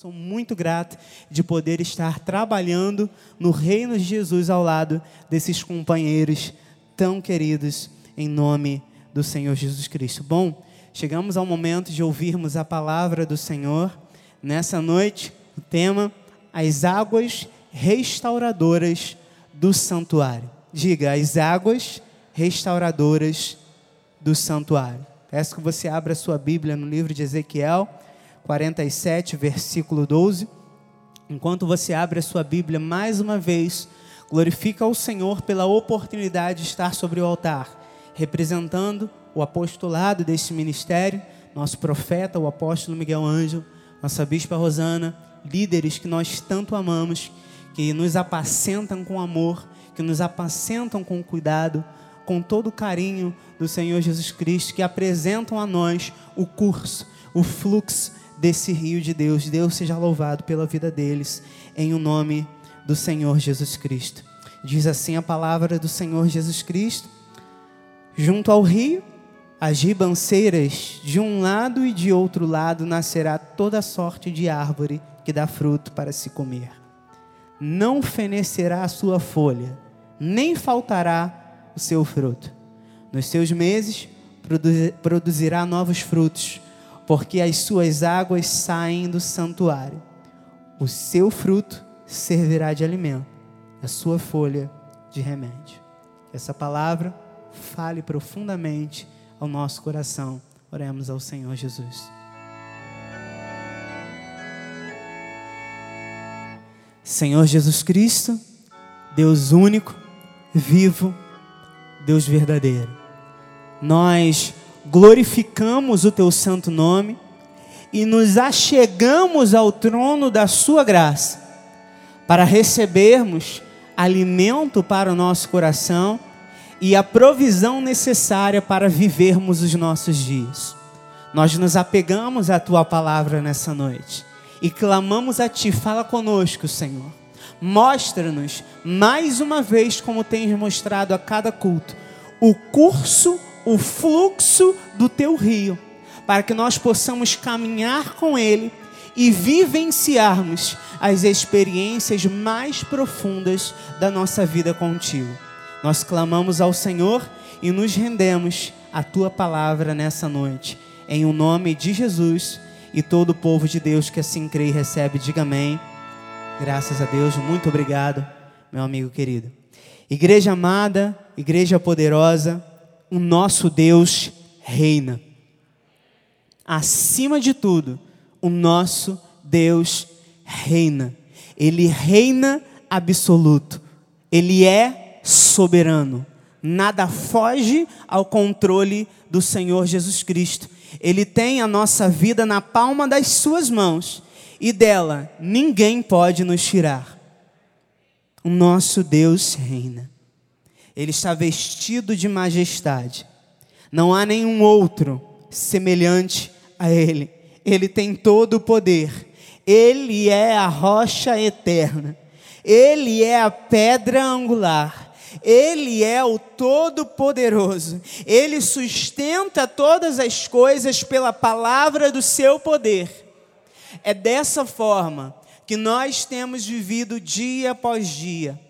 Sou muito grato de poder estar trabalhando no reino de Jesus ao lado desses companheiros tão queridos, em nome do Senhor Jesus Cristo. Bom, chegamos ao momento de ouvirmos a palavra do Senhor. Nessa noite, o tema: as águas restauradoras do santuário. Diga, as águas restauradoras do santuário. Peço que você abra sua Bíblia no livro de Ezequiel, 47, versículo 12. Enquanto você abre a sua Bíblia mais uma vez, glorifica ao Senhor pela oportunidade de estar sobre o altar, representando o apostolado deste ministério, nosso profeta, o apóstolo Miguel Ângelo, nossa bispa Rosana, líderes que nós tanto amamos, que nos apacentam com amor, que nos apacentam com cuidado, com todo o carinho do Senhor Jesus Cristo, que apresentam a nós o curso, o fluxo desse rio de Deus. Deus seja louvado pela vida deles, em o nome do Senhor Jesus Cristo. Diz assim a palavra do Senhor Jesus Cristo: junto ao rio, as ribanceiras, de um lado e de outro lado, nascerá toda sorte de árvore que dá fruto para se comer. Não fenecerá a sua folha, nem faltará o seu fruto. Nos seus meses produzirá novos frutos, porque as suas águas saem do santuário. O seu fruto servirá de alimento, a sua folha de remédio. Essa palavra fale profundamente ao nosso coração. Oremos ao Senhor Jesus. Senhor Jesus Cristo, Deus único, vivo, Deus verdadeiro. Nós glorificamos o teu santo nome e nos achegamos ao trono da sua graça para recebermos alimento para o nosso coração e a provisão necessária para vivermos os nossos dias. Nós nos apegamos à tua palavra nessa noite e clamamos a ti, fala conosco, Senhor. Mostra-nos mais uma vez, como tens mostrado a cada culto, o curso, o fluxo do teu rio, para que nós possamos caminhar com ele e vivenciarmos as experiências mais profundas da nossa vida contigo. Nós clamamos ao Senhor e nos rendemos à tua palavra nessa noite. Em o nome de Jesus e todo o povo de Deus que assim crê e recebe, diga amém. Graças a Deus, muito obrigado, meu amigo querido. Igreja amada, igreja poderosa, o nosso Deus reina. Acima de tudo, o nosso Deus reina. Ele reina absoluto. Ele é soberano. Nada foge ao controle do Senhor Jesus Cristo. Ele tem a nossa vida na palma das suas mãos e dela ninguém pode nos tirar. O nosso Deus reina. Ele está vestido de majestade. Não há nenhum outro semelhante a ele. Ele tem todo o poder. Ele é a rocha eterna. Ele é a pedra angular. Ele é o Todo-Poderoso. Ele sustenta todas as coisas pela palavra do seu poder. É dessa forma que nós temos vivido dia após dia,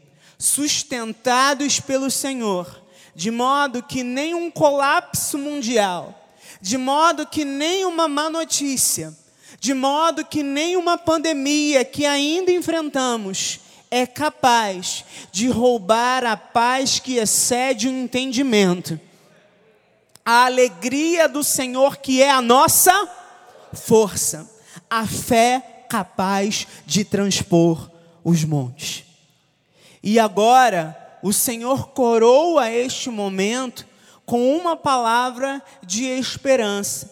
sustentados pelo Senhor, de modo que nem um colapso mundial, de modo que nem uma má notícia, de modo que nem uma pandemia que ainda enfrentamos é capaz de roubar a paz que excede o entendimento. A alegria do Senhor, que é a nossa força. A fé capaz de transpor os montes. E agora, o Senhor coroa este momento com uma palavra de esperança,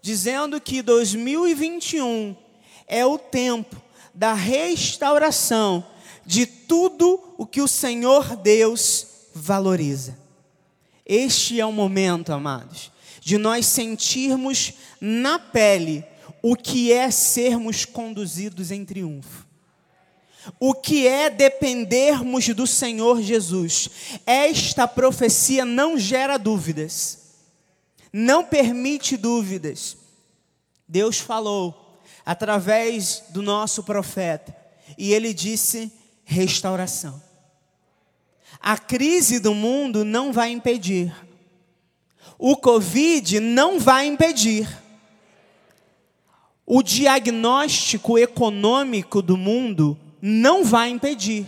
dizendo que 2021 é o tempo da restauração de tudo o que o Senhor Deus valoriza. Este é o momento, amados, de nós sentirmos na pele o que é sermos conduzidos em triunfo. O que é dependermos do Senhor Jesus. Esta profecia não gera dúvidas, não permite dúvidas. Deus falou, através do nosso profeta, e ele disse: restauração. A crise do mundo não vai impedir, o Covid não vai impedir, o diagnóstico econômico do mundo não vai impedir,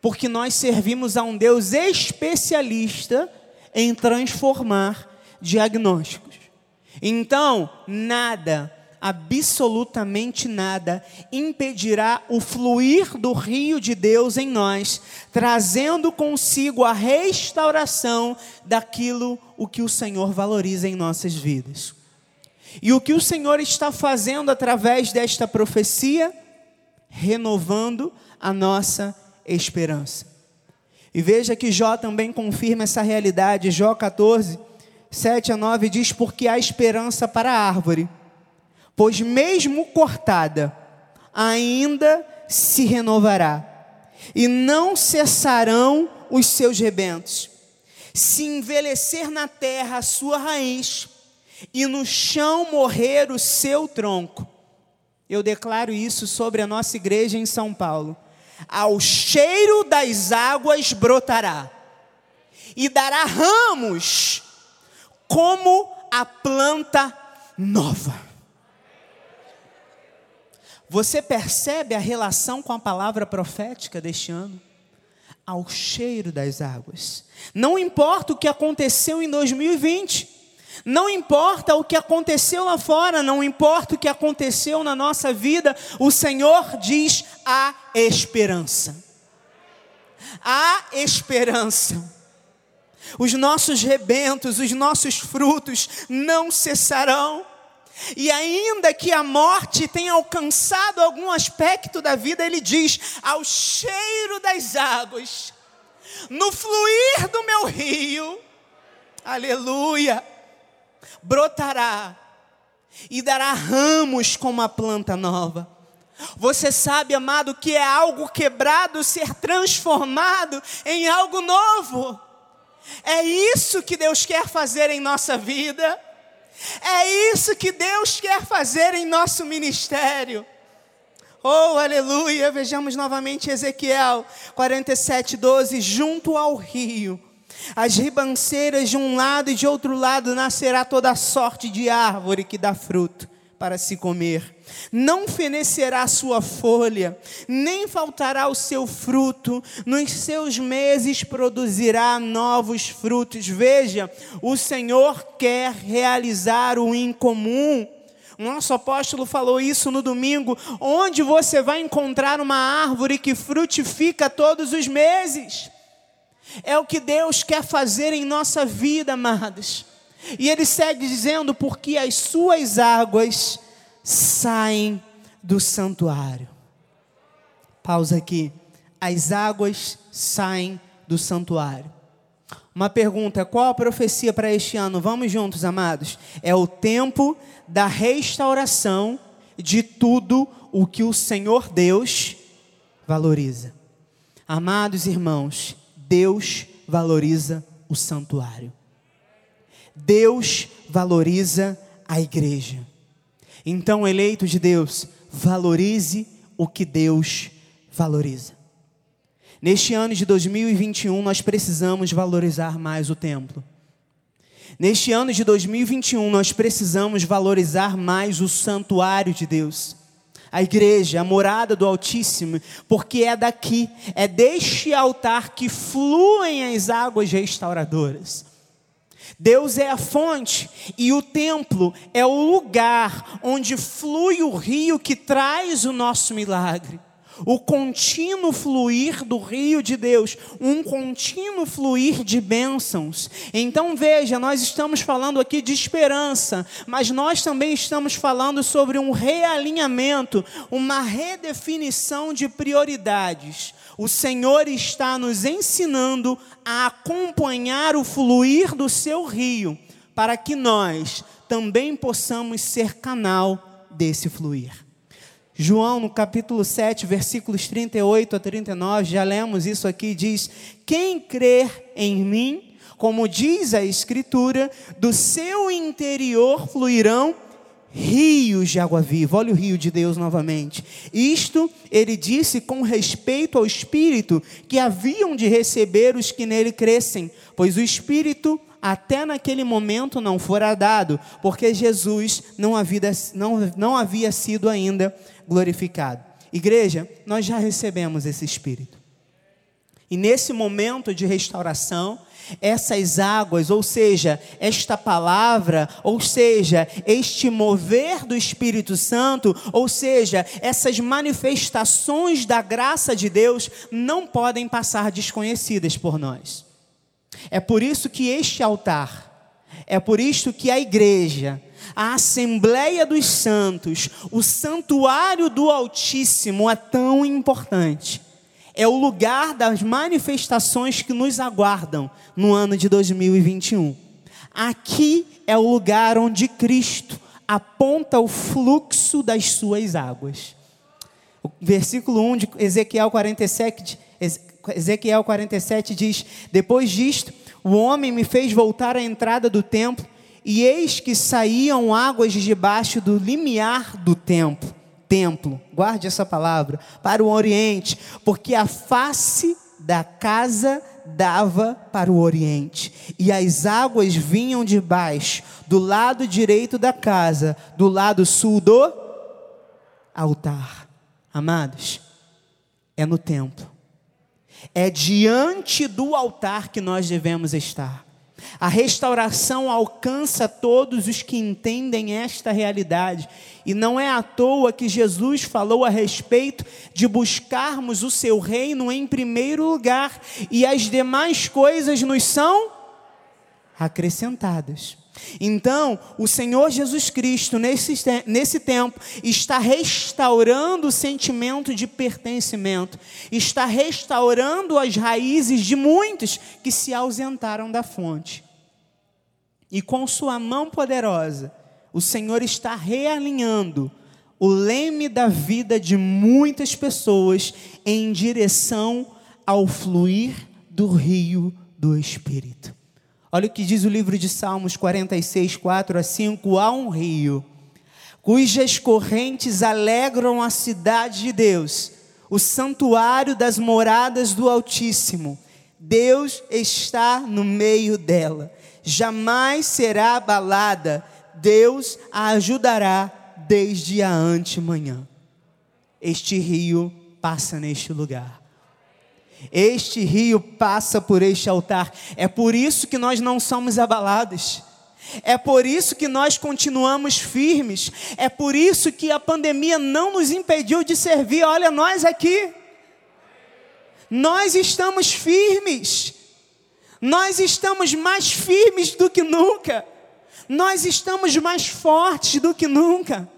porque nós servimos a um Deus especialista em transformar diagnósticos. Então, nada, absolutamente nada, impedirá o fluir do rio de Deus em nós, trazendo consigo a restauração daquilo o que o Senhor valoriza em nossas vidas. E o que o Senhor está fazendo através desta profecia? Renovando a nossa esperança. E veja que Jó também confirma essa realidade. Jó 14, 7 a 9 diz: Porque há esperança para a árvore, pois mesmo cortada, ainda se renovará, e não cessarão os seus rebentos. Se envelhecer na terra a sua raiz, e no chão morrer o seu tronco. Eu declaro isso sobre a nossa igreja em São Paulo ao cheiro das águas brotará, e dará ramos como a planta nova. Você percebe a relação com a palavra profética deste ano? Ao cheiro das águas. Não importa o que aconteceu em 2020, não importa o que aconteceu lá fora, não importa o que aconteceu na nossa vida, o Senhor diz: há esperança. Há esperança. Os nossos rebentos, os nossos frutos não cessarão. E ainda que a morte tenha alcançado algum aspecto da vida, ele diz: ao cheiro das águas, no fluir do meu rio, aleluia brotará e dará ramos como a planta nova. Você sabe, amado, que é algo quebrado ser transformado em algo novo. É isso que Deus quer fazer em nossa vida. É isso que Deus quer fazer em nosso ministério. Oh, aleluia! Vejamos novamente Ezequiel 47, 12. Junto ao rio as ribanceiras de um lado e de outro lado nascerá toda sorte de árvore que dá fruto para se comer. Não fenecerá sua folha, nem faltará o seu fruto, nos seus meses produzirá novos frutos. Veja, o Senhor quer realizar o incomum. Nosso apóstolo falou isso no domingo, onde você vai encontrar uma árvore que frutifica todos os meses. É o que Deus quer fazer em nossa vida, amados. E ele segue dizendo: porque as suas águas saem do santuário. Pausa aqui. As águas saem do santuário. Uma pergunta: qual a profecia para este ano? Vamos juntos, amados. É o tempo da restauração de tudo o que o Senhor Deus valoriza. Amados irmãos, Deus valoriza o santuário. Deus valoriza a igreja. Então, eleito de Deus, valorize o que Deus valoriza. Neste ano de 2021, nós precisamos valorizar mais o templo. Neste ano de 2021, nós precisamos valorizar mais o santuário de Deus a igreja, a morada do Altíssimo, porque é daqui, é deste altar que fluem as águas restauradoras. Deus é a fonte e o templo é o lugar onde flui o rio que traz o nosso milagre o contínuo fluir do rio de Deus, um contínuo fluir de bênçãos. Então veja, nós estamos falando aqui de esperança, mas nós também estamos falando sobre um realinhamento, uma redefinição de prioridades. O Senhor está nos ensinando a acompanhar o fluir do seu rio, para que nós também possamos ser canal desse fluir. João, no capítulo 7, versículos 38 a 39, já lemos isso aqui, diz: Quem crer em mim, como diz a Escritura, do seu interior fluirão rios de água viva. Olha o rio de Deus novamente. Isto ele disse com respeito ao Espírito que haviam de receber os que nele crescem, pois o Espírito até naquele momento não fora dado, porque Jesus não havia, não, não havia sido ainda glorificado. Igreja, nós já recebemos esse Espírito. E nesse momento de restauração, essas águas, ou seja, esta palavra, ou seja, este mover do Espírito Santo, ou seja, essas manifestações da graça de Deus, não podem passar desconhecidas por nós. É por isso que este altar, é por isso que a igreja, a Assembleia dos Santos, o santuário do Altíssimo é tão importante. É o lugar das manifestações que nos aguardam no ano de 2021. Aqui é o lugar onde Cristo aponta o fluxo das suas águas. O versículo 1 de Ezequiel 47, Ezequiel 47 diz: Depois disto, o homem me fez voltar à entrada do templo, e eis que saíam águas de debaixo do limiar do templo. Templo, guarde essa palavra, para o oriente, porque a face da casa dava para o oriente, e as águas vinham de baixo, do lado direito da casa, do lado sul do altar. Amados, é no templo é diante do altar que nós devemos estar. A restauração alcança todos os que entendem esta realidade. E não é à toa que Jesus falou a respeito de buscarmos o seu reino em primeiro lugar e as demais coisas nos são acrescentadas. Então, o Senhor Jesus Cristo, nesse, nesse tempo, está restaurando o sentimento de pertencimento, está restaurando as raízes de muitos que se ausentaram da fonte. E com Sua mão poderosa, o Senhor está realinhando o leme da vida de muitas pessoas em direção ao fluir do rio do Espírito. Olha o que diz o livro de Salmos 46, 4 a 5: Há um rio, cujas correntes alegram a cidade de Deus, o santuário das moradas do Altíssimo. Deus está no meio dela, jamais será abalada, Deus a ajudará desde a antemanhã. Este rio passa neste lugar. Este rio passa por este altar. É por isso que nós não somos abalados. É por isso que nós continuamos firmes. É por isso que a pandemia não nos impediu de servir. Olha, nós aqui. Nós estamos firmes. Nós estamos mais firmes do que nunca. Nós estamos mais fortes do que nunca.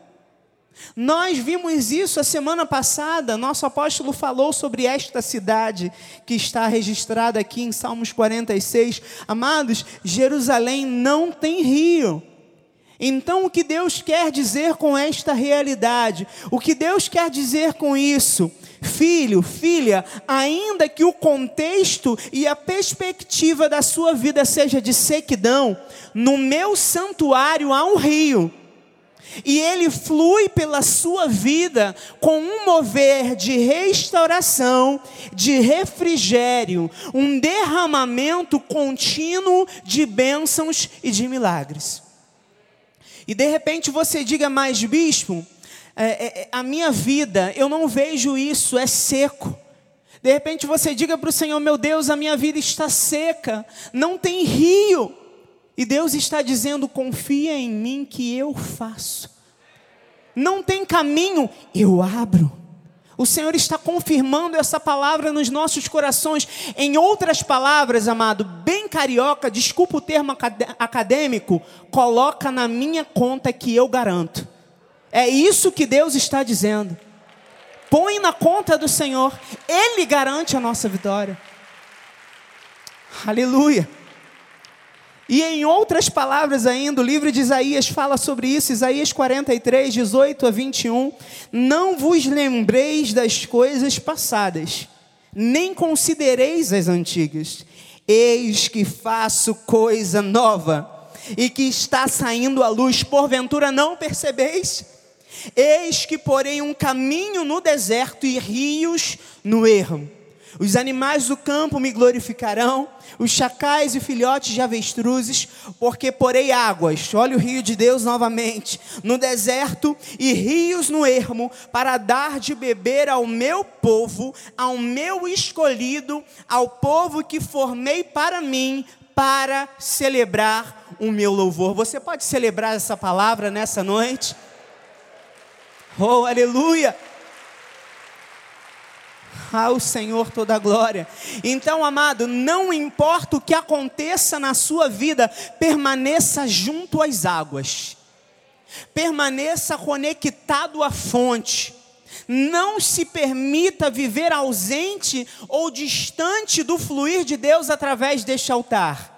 Nós vimos isso a semana passada, nosso apóstolo falou sobre esta cidade que está registrada aqui em Salmos 46. Amados, Jerusalém não tem rio. Então, o que Deus quer dizer com esta realidade? O que Deus quer dizer com isso? Filho, filha, ainda que o contexto e a perspectiva da sua vida seja de sequidão, no meu santuário há um rio e ele flui pela sua vida com um mover de restauração, de refrigério, um derramamento contínuo de bênçãos e de milagres. E de repente você diga mais, bispo, é, é, é a minha vida, eu não vejo isso, é seco. De repente você diga para o Senhor, meu Deus, a minha vida está seca, não tem rio. E Deus está dizendo: confia em mim que eu faço. Não tem caminho, eu abro. O Senhor está confirmando essa palavra nos nossos corações. Em outras palavras, amado, bem carioca, desculpa o termo acadêmico, coloca na minha conta que eu garanto. É isso que Deus está dizendo. Põe na conta do Senhor, Ele garante a nossa vitória. Aleluia. E em outras palavras ainda, o livro de Isaías fala sobre isso, Isaías 43, 18 a 21. Não vos lembreis das coisas passadas, nem considereis as antigas. Eis que faço coisa nova. e que está saindo à luz, porventura não percebeis? Eis que porém um caminho no deserto e rios no ermo. Os animais do campo me glorificarão, os chacais e filhotes de avestruzes, porque porei águas, olha o rio de Deus novamente, no deserto e rios no ermo, para dar de beber ao meu povo, ao meu escolhido, ao povo que formei para mim, para celebrar o meu louvor. Você pode celebrar essa palavra nessa noite? Oh, aleluia! Ao Senhor toda a glória. Então, amado, não importa o que aconteça na sua vida, permaneça junto às águas, permaneça conectado à fonte. Não se permita viver ausente ou distante do fluir de Deus através deste altar.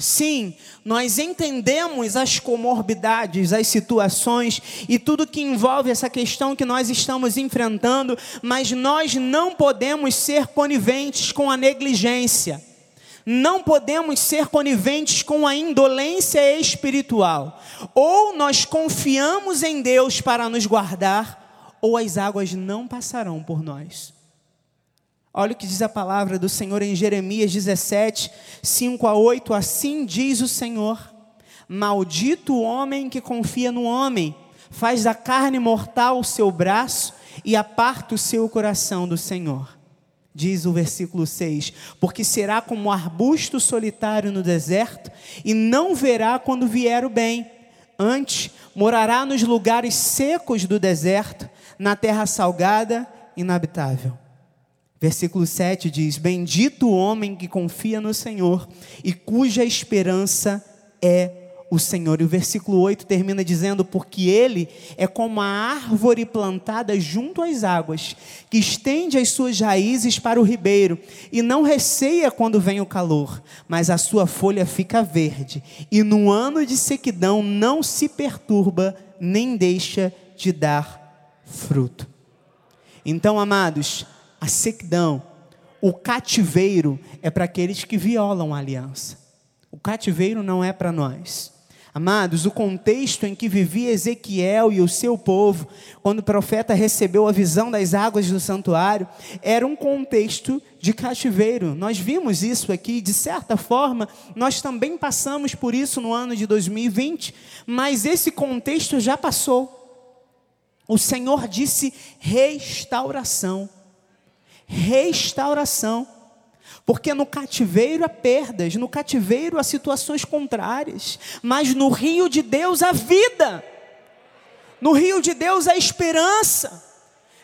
Sim, nós entendemos as comorbidades, as situações e tudo que envolve essa questão que nós estamos enfrentando, mas nós não podemos ser coniventes com a negligência. Não podemos ser coniventes com a indolência espiritual. Ou nós confiamos em Deus para nos guardar, ou as águas não passarão por nós. Olha o que diz a palavra do Senhor em Jeremias 17, 5 a 8. Assim diz o Senhor: Maldito o homem que confia no homem, faz da carne mortal o seu braço e aparta o seu coração do Senhor. Diz o versículo 6: Porque será como arbusto solitário no deserto, e não verá quando vier o bem. Antes, morará nos lugares secos do deserto, na terra salgada inabitável. Versículo 7 diz: Bendito o homem que confia no Senhor e cuja esperança é o Senhor. E o versículo 8 termina dizendo: Porque ele é como a árvore plantada junto às águas, que estende as suas raízes para o ribeiro, e não receia quando vem o calor, mas a sua folha fica verde, e no ano de sequidão não se perturba, nem deixa de dar fruto. Então, amados, a sequidão, o cativeiro é para aqueles que violam a aliança. O cativeiro não é para nós. Amados, o contexto em que vivia Ezequiel e o seu povo, quando o profeta recebeu a visão das águas do santuário, era um contexto de cativeiro. Nós vimos isso aqui, de certa forma, nós também passamos por isso no ano de 2020, mas esse contexto já passou. O Senhor disse restauração restauração. Porque no cativeiro há perdas, no cativeiro há situações contrárias, mas no rio de Deus há vida, no rio de Deus há esperança.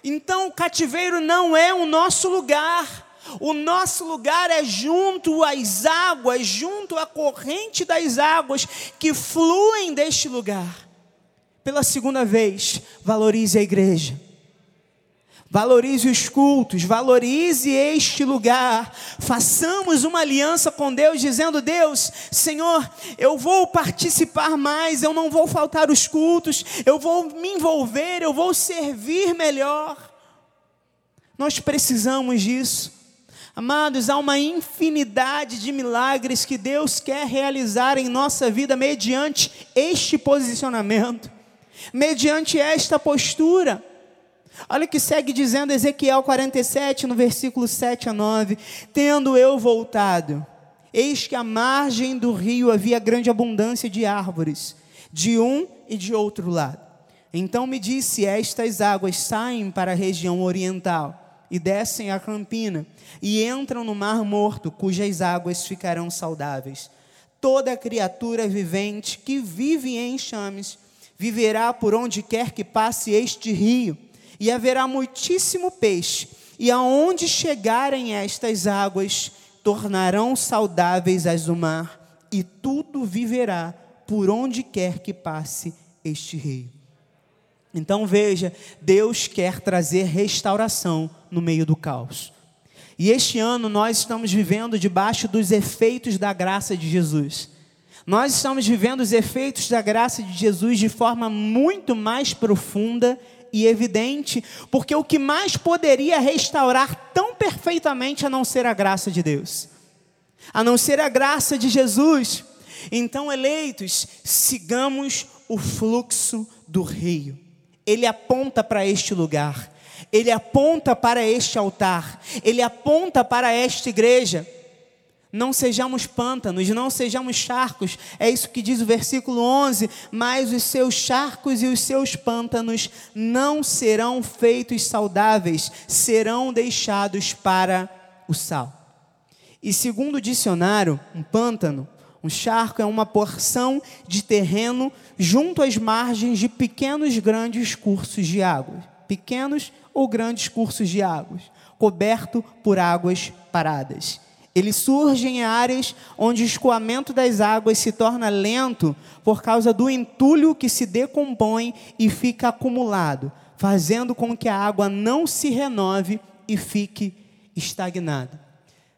Então o cativeiro não é o nosso lugar, o nosso lugar é junto às águas, junto à corrente das águas que fluem deste lugar. Pela segunda vez, valorize a igreja. Valorize os cultos, valorize este lugar. Façamos uma aliança com Deus, dizendo: Deus, Senhor, eu vou participar mais, eu não vou faltar os cultos, eu vou me envolver, eu vou servir melhor. Nós precisamos disso. Amados, há uma infinidade de milagres que Deus quer realizar em nossa vida mediante este posicionamento, mediante esta postura. Olha que segue dizendo Ezequiel 47, no versículo 7 a 9: Tendo eu voltado, eis que à margem do rio havia grande abundância de árvores, de um e de outro lado. Então me disse: Estas águas saem para a região oriental e descem a campina e entram no mar morto, cujas águas ficarão saudáveis. Toda criatura vivente que vive em chames viverá por onde quer que passe este rio e haverá muitíssimo peixe, e aonde chegarem estas águas, tornarão saudáveis as do mar, e tudo viverá por onde quer que passe este rio. Então veja, Deus quer trazer restauração no meio do caos. E este ano nós estamos vivendo debaixo dos efeitos da graça de Jesus. Nós estamos vivendo os efeitos da graça de Jesus de forma muito mais profunda e evidente, porque o que mais poderia restaurar tão perfeitamente a não ser a graça de Deus, a não ser a graça de Jesus. Então, eleitos, sigamos o fluxo do rio. Ele aponta para este lugar, ele aponta para este altar, ele aponta para esta igreja. Não sejamos pântanos, não sejamos charcos. É isso que diz o versículo 11. Mas os seus charcos e os seus pântanos não serão feitos saudáveis, serão deixados para o sal. E segundo o dicionário, um pântano, um charco é uma porção de terreno junto às margens de pequenos grandes cursos de água. Pequenos ou grandes cursos de águas, coberto por águas paradas. Ele surge em áreas onde o escoamento das águas se torna lento por causa do entulho que se decompõe e fica acumulado, fazendo com que a água não se renove e fique estagnada.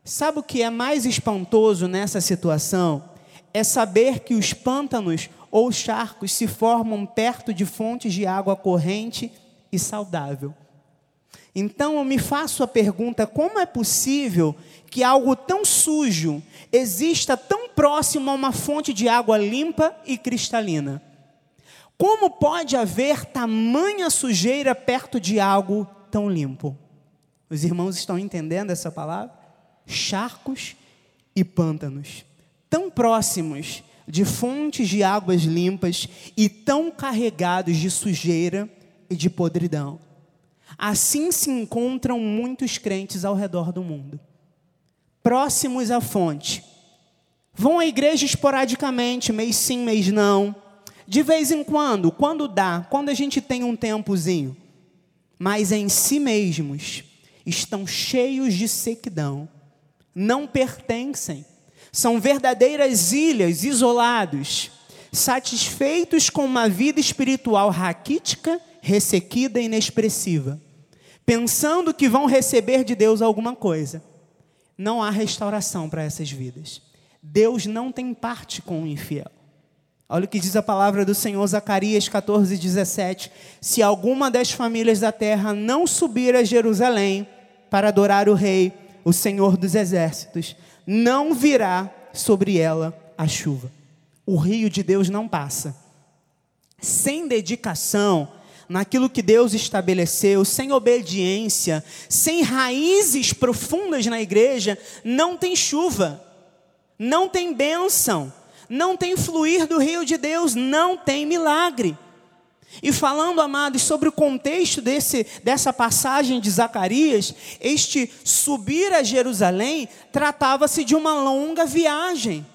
Sabe o que é mais espantoso nessa situação? É saber que os pântanos ou charcos se formam perto de fontes de água corrente e saudável. Então eu me faço a pergunta: como é possível que algo tão sujo exista tão próximo a uma fonte de água limpa e cristalina? Como pode haver tamanha sujeira perto de algo tão limpo? Os irmãos estão entendendo essa palavra? Charcos e pântanos, tão próximos de fontes de águas limpas e tão carregados de sujeira e de podridão. Assim se encontram muitos crentes ao redor do mundo, próximos à fonte. Vão à igreja esporadicamente, mês sim, mês não. De vez em quando, quando dá, quando a gente tem um tempozinho. Mas em si mesmos estão cheios de sequidão, não pertencem, são verdadeiras ilhas, isolados, satisfeitos com uma vida espiritual raquítica, ressequida e inexpressiva pensando que vão receber de Deus alguma coisa. Não há restauração para essas vidas. Deus não tem parte com o infiel. Olha o que diz a palavra do Senhor, Zacarias 14, 17. Se alguma das famílias da terra não subir a Jerusalém para adorar o Rei, o Senhor dos exércitos, não virá sobre ela a chuva. O rio de Deus não passa. Sem dedicação, naquilo que Deus estabeleceu, sem obediência, sem raízes profundas na igreja, não tem chuva, não tem bênção, não tem fluir do rio de Deus, não tem milagre. E falando, amados, sobre o contexto desse, dessa passagem de Zacarias, este subir a Jerusalém tratava-se de uma longa viagem,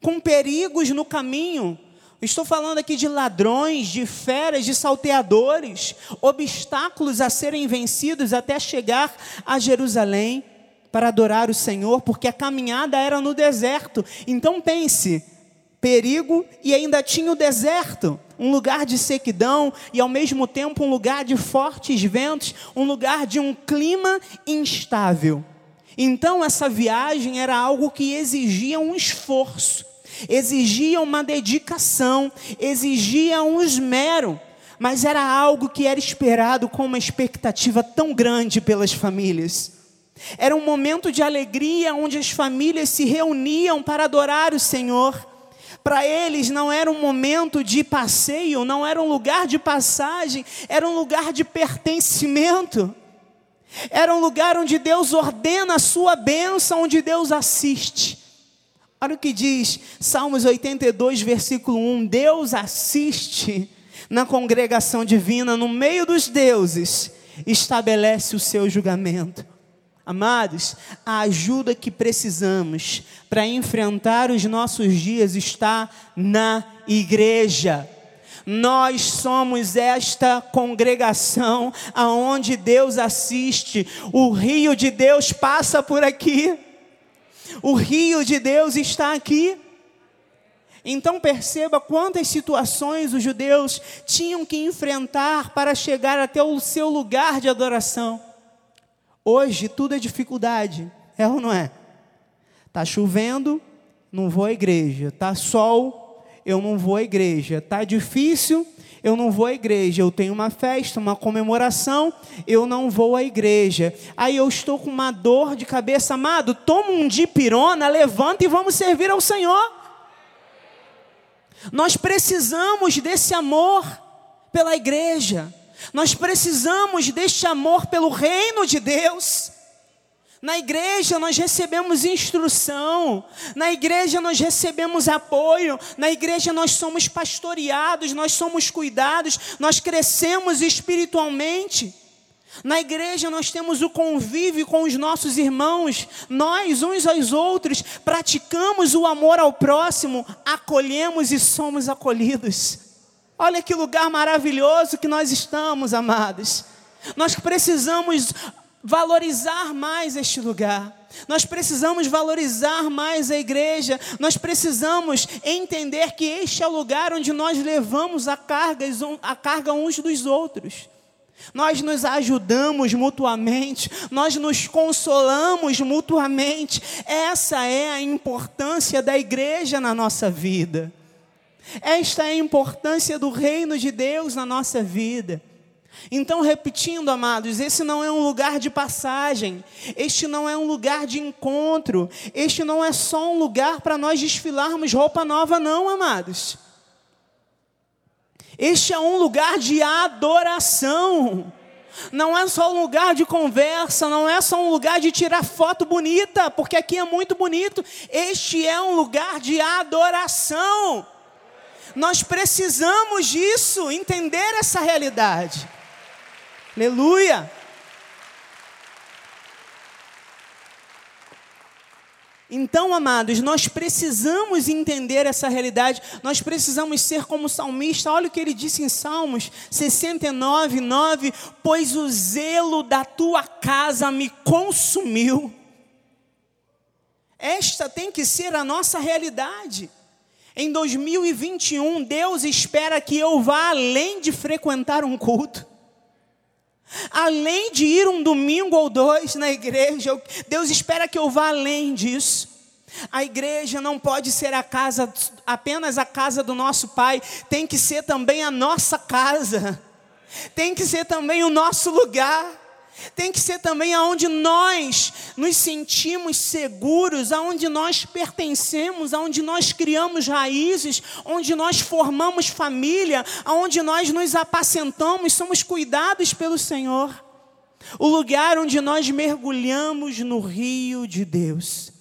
com perigos no caminho, Estou falando aqui de ladrões, de feras, de salteadores, obstáculos a serem vencidos até chegar a Jerusalém para adorar o Senhor, porque a caminhada era no deserto. Então pense, perigo e ainda tinha o deserto, um lugar de sequidão e ao mesmo tempo um lugar de fortes ventos, um lugar de um clima instável. Então essa viagem era algo que exigia um esforço exigia uma dedicação, exigia um esmero, mas era algo que era esperado com uma expectativa tão grande pelas famílias. Era um momento de alegria onde as famílias se reuniam para adorar o Senhor. Para eles não era um momento de passeio, não era um lugar de passagem, era um lugar de pertencimento. Era um lugar onde Deus ordena a sua bênção, onde Deus assiste. Olha o que diz Salmos 82, versículo 1: Deus assiste na congregação divina, no meio dos deuses, estabelece o seu julgamento. Amados, a ajuda que precisamos para enfrentar os nossos dias está na igreja. Nós somos esta congregação aonde Deus assiste, o rio de Deus passa por aqui. O rio de Deus está aqui. Então perceba quantas situações os judeus tinham que enfrentar para chegar até o seu lugar de adoração. Hoje tudo é dificuldade, é ou não é? Tá chovendo, não vou à igreja. Tá sol, eu não vou à igreja. Tá difícil, eu não vou à igreja. Eu tenho uma festa, uma comemoração, eu não vou à igreja. Aí eu estou com uma dor de cabeça, amado, toma um dipirona, levanta e vamos servir ao Senhor. Nós precisamos desse amor pela igreja. Nós precisamos deste amor pelo reino de Deus. Na igreja nós recebemos instrução, na igreja nós recebemos apoio, na igreja nós somos pastoreados, nós somos cuidados, nós crescemos espiritualmente. Na igreja nós temos o convívio com os nossos irmãos, nós uns aos outros praticamos o amor ao próximo, acolhemos e somos acolhidos. Olha que lugar maravilhoso que nós estamos, amados. Nós precisamos valorizar mais este lugar. Nós precisamos valorizar mais a igreja. Nós precisamos entender que este é o lugar onde nós levamos a carga, a carga uns dos outros. Nós nos ajudamos mutuamente, nós nos consolamos mutuamente. Essa é a importância da igreja na nossa vida. Esta é a importância do reino de Deus na nossa vida. Então, repetindo, amados, esse não é um lugar de passagem, este não é um lugar de encontro, este não é só um lugar para nós desfilarmos roupa nova, não, amados. Este é um lugar de adoração. Não é só um lugar de conversa, não é só um lugar de tirar foto bonita, porque aqui é muito bonito. Este é um lugar de adoração. Nós precisamos disso, entender essa realidade. Aleluia! Então, amados, nós precisamos entender essa realidade, nós precisamos ser como o salmista, olha o que ele disse em Salmos 69, 9: Pois o zelo da tua casa me consumiu. Esta tem que ser a nossa realidade. Em 2021, Deus espera que eu vá além de frequentar um culto. Além de ir um domingo ou dois na igreja, Deus espera que eu vá além disso. A igreja não pode ser a casa, apenas a casa do nosso Pai, tem que ser também a nossa casa, tem que ser também o nosso lugar tem que ser também aonde nós nos sentimos seguros, aonde nós pertencemos, aonde nós criamos raízes, onde nós formamos família, aonde nós nos apacentamos, somos cuidados pelo Senhor. O lugar onde nós mergulhamos no rio de Deus.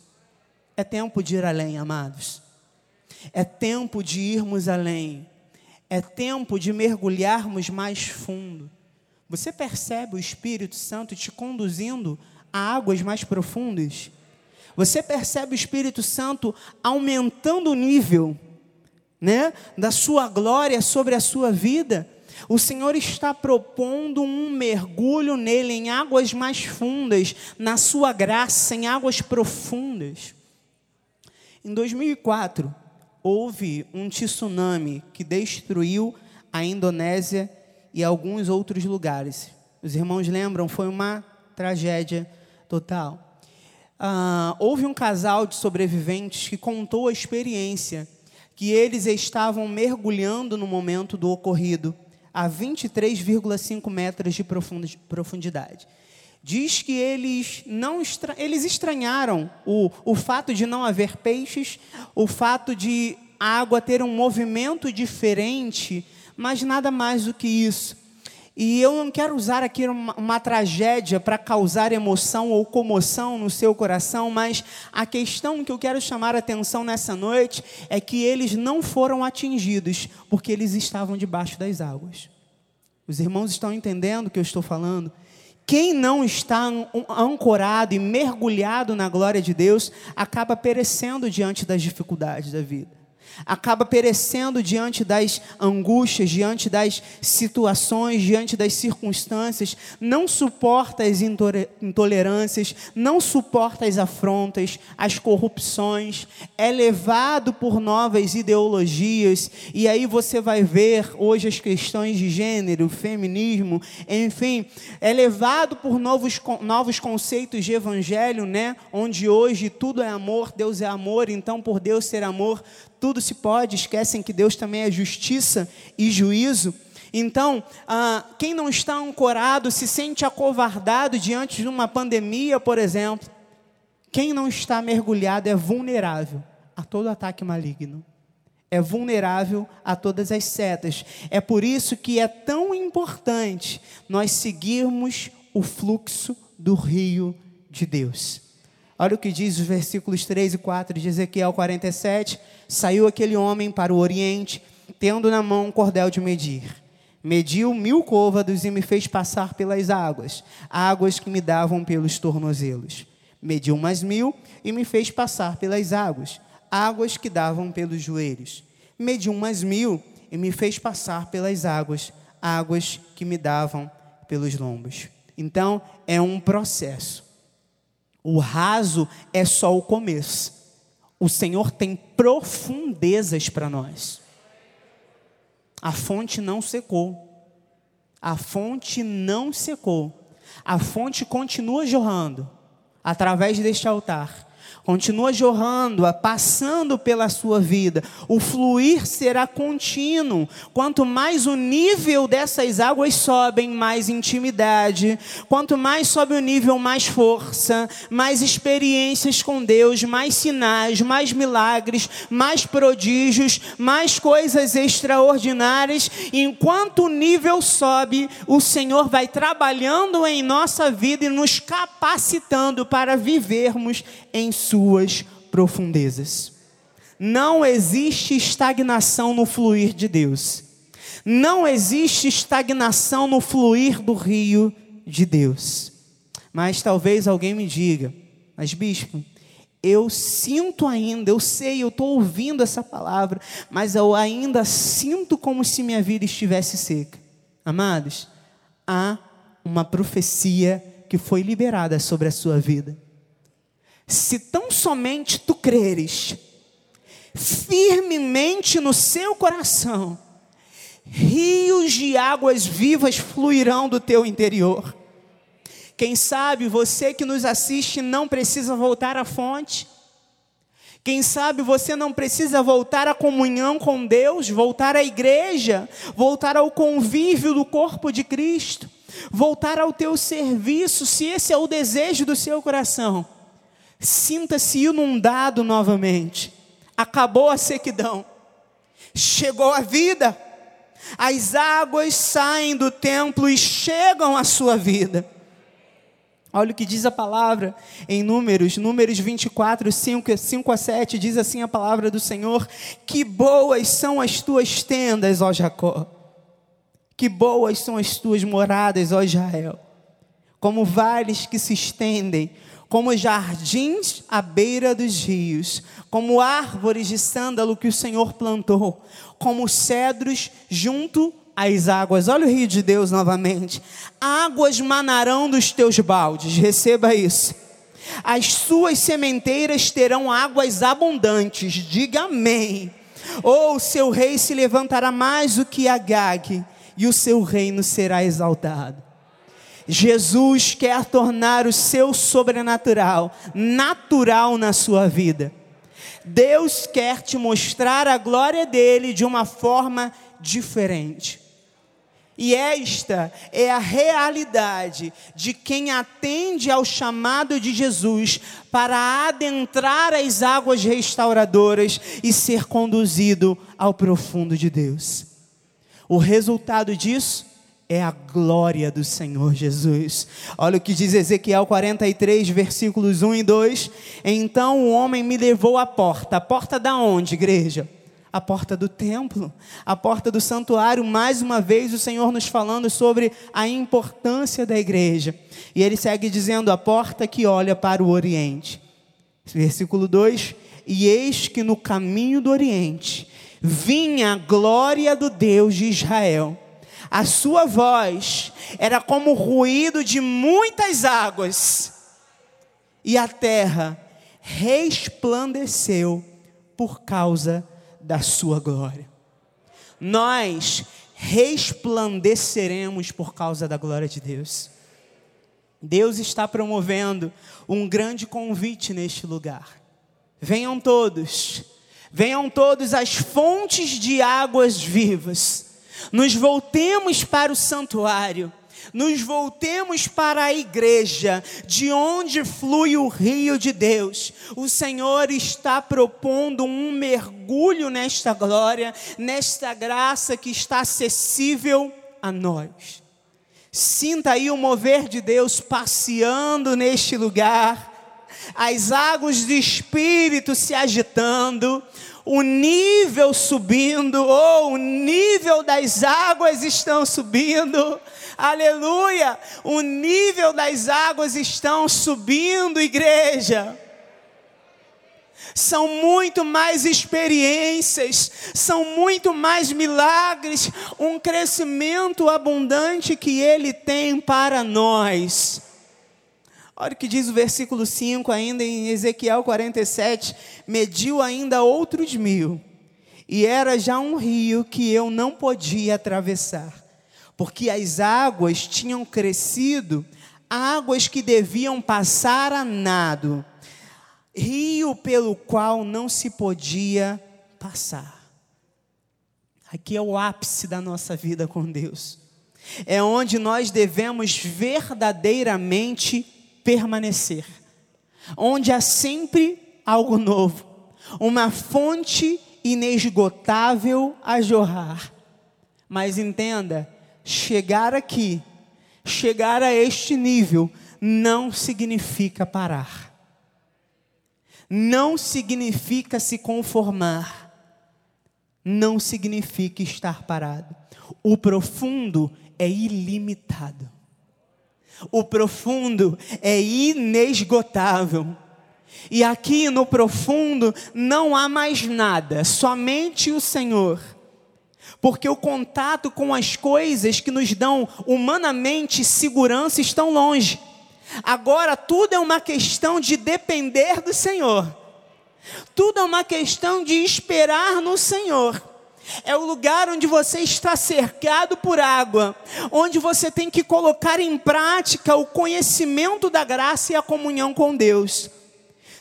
É tempo de ir além, amados. É tempo de irmos além. É tempo de mergulharmos mais fundo. Você percebe o Espírito Santo te conduzindo a águas mais profundas? Você percebe o Espírito Santo aumentando o nível, né, da sua glória sobre a sua vida? O Senhor está propondo um mergulho nele em águas mais fundas, na sua graça, em águas profundas. Em 2004, houve um tsunami que destruiu a Indonésia e alguns outros lugares. Os irmãos lembram? Foi uma tragédia total. Ah, houve um casal de sobreviventes que contou a experiência que eles estavam mergulhando no momento do ocorrido, a 23,5 metros de profundidade. Diz que eles não estra eles estranharam o, o fato de não haver peixes, o fato de a água ter um movimento diferente mas nada mais do que isso. E eu não quero usar aqui uma, uma tragédia para causar emoção ou comoção no seu coração, mas a questão que eu quero chamar a atenção nessa noite é que eles não foram atingidos porque eles estavam debaixo das águas. Os irmãos estão entendendo o que eu estou falando? Quem não está ancorado e mergulhado na glória de Deus acaba perecendo diante das dificuldades da vida acaba perecendo diante das angústias, diante das situações, diante das circunstâncias, não suporta as intolerâncias, não suporta as afrontas, as corrupções, é levado por novas ideologias, e aí você vai ver hoje as questões de gênero, feminismo, enfim, é levado por novos, novos conceitos de evangelho, né? onde hoje tudo é amor, Deus é amor, então por Deus ser amor, tudo se pode, esquecem que Deus também é justiça e juízo. Então, ah, quem não está ancorado se sente acovardado diante de uma pandemia, por exemplo. Quem não está mergulhado é vulnerável a todo ataque maligno. é vulnerável a todas as setas. É por isso que é tão importante nós seguirmos o fluxo do rio de Deus. Olha o que diz os versículos 3 e 4 de Ezequiel 47. Saiu aquele homem para o oriente, tendo na mão um cordel de medir. Mediu mil côvados e me fez passar pelas águas, águas que me davam pelos tornozelos. Mediu mais mil e me fez passar pelas águas, águas que davam pelos joelhos. Mediu mais mil e me fez passar pelas águas, águas que me davam pelos lombos. Então, é um processo. O raso é só o começo. O Senhor tem profundezas para nós. A fonte não secou. A fonte não secou. A fonte continua jorrando através deste altar continua jorrando, passando pela sua vida. O fluir será contínuo. Quanto mais o nível dessas águas sobem, mais intimidade. Quanto mais sobe o nível, mais força, mais experiências com Deus, mais sinais, mais milagres, mais prodígios, mais coisas extraordinárias. Enquanto o nível sobe, o Senhor vai trabalhando em nossa vida e nos capacitando para vivermos em suas profundezas. Não existe estagnação no fluir de Deus. Não existe estagnação no fluir do rio de Deus. Mas talvez alguém me diga, mas bispo, eu sinto ainda, eu sei, eu estou ouvindo essa palavra, mas eu ainda sinto como se minha vida estivesse seca. Amados, há uma profecia que foi liberada sobre a sua vida se tão somente tu creres firmemente no seu coração, rios de águas vivas fluirão do teu interior. Quem sabe você que nos assiste não precisa voltar à fonte. Quem sabe você não precisa voltar à comunhão com Deus, voltar à igreja, voltar ao convívio do corpo de Cristo, voltar ao teu serviço, se esse é o desejo do seu coração Sinta-se inundado novamente. Acabou a sequidão. Chegou a vida. As águas saem do templo e chegam à sua vida. Olha o que diz a palavra em Números, Números 24, 5, 5 a 7, diz assim a palavra do Senhor: Que boas são as tuas tendas, ó Jacó, que boas são as tuas moradas, ó Israel, como vales que se estendem como jardins à beira dos rios, como árvores de sândalo que o Senhor plantou, como cedros junto às águas. Olha o rio de Deus novamente. Águas manarão dos teus baldes, receba isso. As suas sementeiras terão águas abundantes, diga amém. Ou oh, seu rei se levantará mais do que Agag, e o seu reino será exaltado. Jesus quer tornar o seu sobrenatural natural na sua vida. Deus quer te mostrar a glória dele de uma forma diferente. E esta é a realidade de quem atende ao chamado de Jesus para adentrar as águas restauradoras e ser conduzido ao profundo de Deus. O resultado disso é a glória do Senhor Jesus. Olha o que diz Ezequiel 43, versículos 1 e 2. Então o homem me levou à porta. A porta da onde, igreja? A porta do templo, a porta do santuário. Mais uma vez o Senhor nos falando sobre a importância da igreja. E ele segue dizendo: a porta que olha para o oriente. Versículo 2: E eis que no caminho do oriente vinha a glória do Deus de Israel a sua voz era como o ruído de muitas águas, e a terra resplandeceu por causa da sua glória. Nós resplandeceremos por causa da glória de Deus. Deus está promovendo um grande convite neste lugar. Venham todos, venham todos às fontes de águas vivas nos voltemos para o santuário, nos voltemos para a igreja, de onde flui o rio de Deus. O Senhor está propondo um mergulho nesta glória, nesta graça que está acessível a nós. Sinta aí o mover de Deus passeando neste lugar, as águas do Espírito se agitando, o nível subindo, ou oh, o nível das águas estão subindo, aleluia, o nível das águas estão subindo, igreja. São muito mais experiências, são muito mais milagres, um crescimento abundante que Ele tem para nós. Olha o que diz o versículo 5, ainda em Ezequiel 47: mediu ainda outros mil, e era já um rio que eu não podia atravessar, porque as águas tinham crescido, águas que deviam passar a nado, rio pelo qual não se podia passar. Aqui é o ápice da nossa vida com Deus. É onde nós devemos verdadeiramente permanecer, onde há sempre algo novo, uma fonte inesgotável a jorrar. Mas entenda, chegar aqui, chegar a este nível, não significa parar. Não significa se conformar. Não significa estar parado. O profundo é ilimitado. O profundo é inesgotável. E aqui no profundo não há mais nada, somente o Senhor. Porque o contato com as coisas que nos dão humanamente segurança estão longe. Agora tudo é uma questão de depender do Senhor. Tudo é uma questão de esperar no Senhor. É o lugar onde você está cercado por água, onde você tem que colocar em prática o conhecimento da graça e a comunhão com Deus.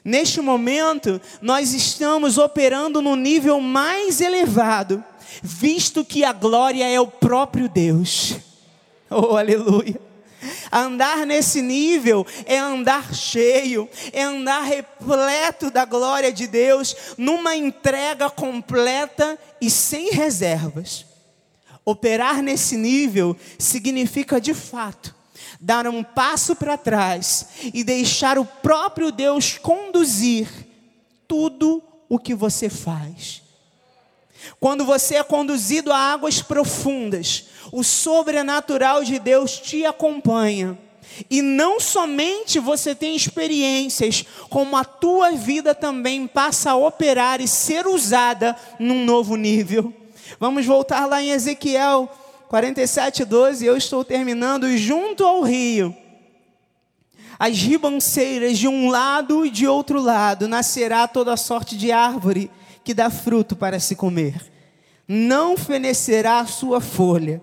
Neste momento, nós estamos operando no nível mais elevado, visto que a glória é o próprio Deus. Oh, aleluia. Andar nesse nível é andar cheio, é andar repleto da glória de Deus, numa entrega completa e sem reservas. Operar nesse nível significa de fato dar um passo para trás e deixar o próprio Deus conduzir tudo o que você faz. Quando você é conduzido a águas profundas, o sobrenatural de Deus te acompanha. E não somente você tem experiências, como a tua vida também passa a operar e ser usada num novo nível. Vamos voltar lá em Ezequiel 47, 12. Eu estou terminando. Junto ao rio, as ribanceiras de um lado e de outro lado, nascerá toda sorte de árvore que dá fruto para se comer. Não fenecerá a sua folha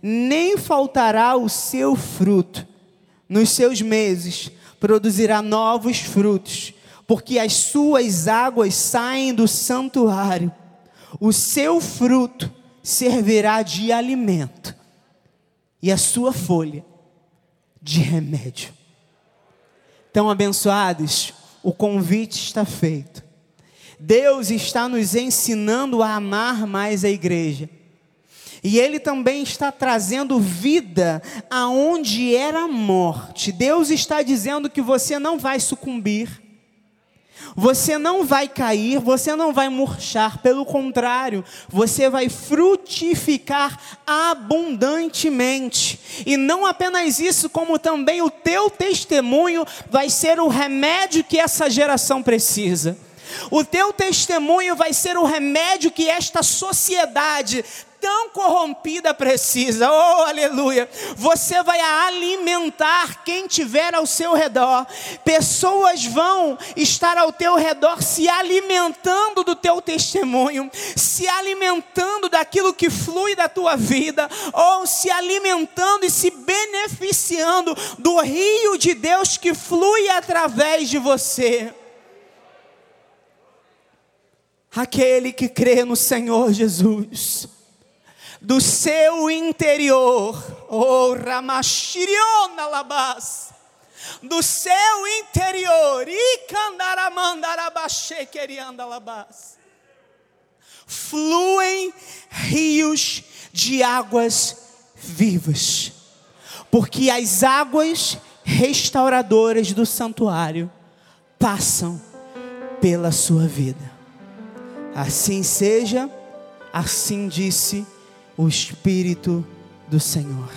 nem faltará o seu fruto. Nos seus meses produzirá novos frutos, porque as suas águas saem do santuário. O seu fruto servirá de alimento, e a sua folha de remédio. Então, abençoados, o convite está feito. Deus está nos ensinando a amar mais a igreja. E Ele também está trazendo vida aonde era morte. Deus está dizendo que você não vai sucumbir, você não vai cair, você não vai murchar, pelo contrário, você vai frutificar abundantemente. E não apenas isso, como também o teu testemunho vai ser o remédio que essa geração precisa. O teu testemunho vai ser o remédio que esta sociedade tão corrompida precisa. Oh, aleluia! Você vai alimentar quem tiver ao seu redor. Pessoas vão estar ao teu redor se alimentando do teu testemunho, se alimentando daquilo que flui da tua vida, ou se alimentando e se beneficiando do rio de Deus que flui através de você. Aquele que crê no Senhor Jesus do seu interior, oh Ramashiriona Labas, do seu interior, Labas, fluem rios de águas vivas, porque as águas restauradoras do santuário passam pela sua vida. Assim seja, assim disse o Espírito do Senhor.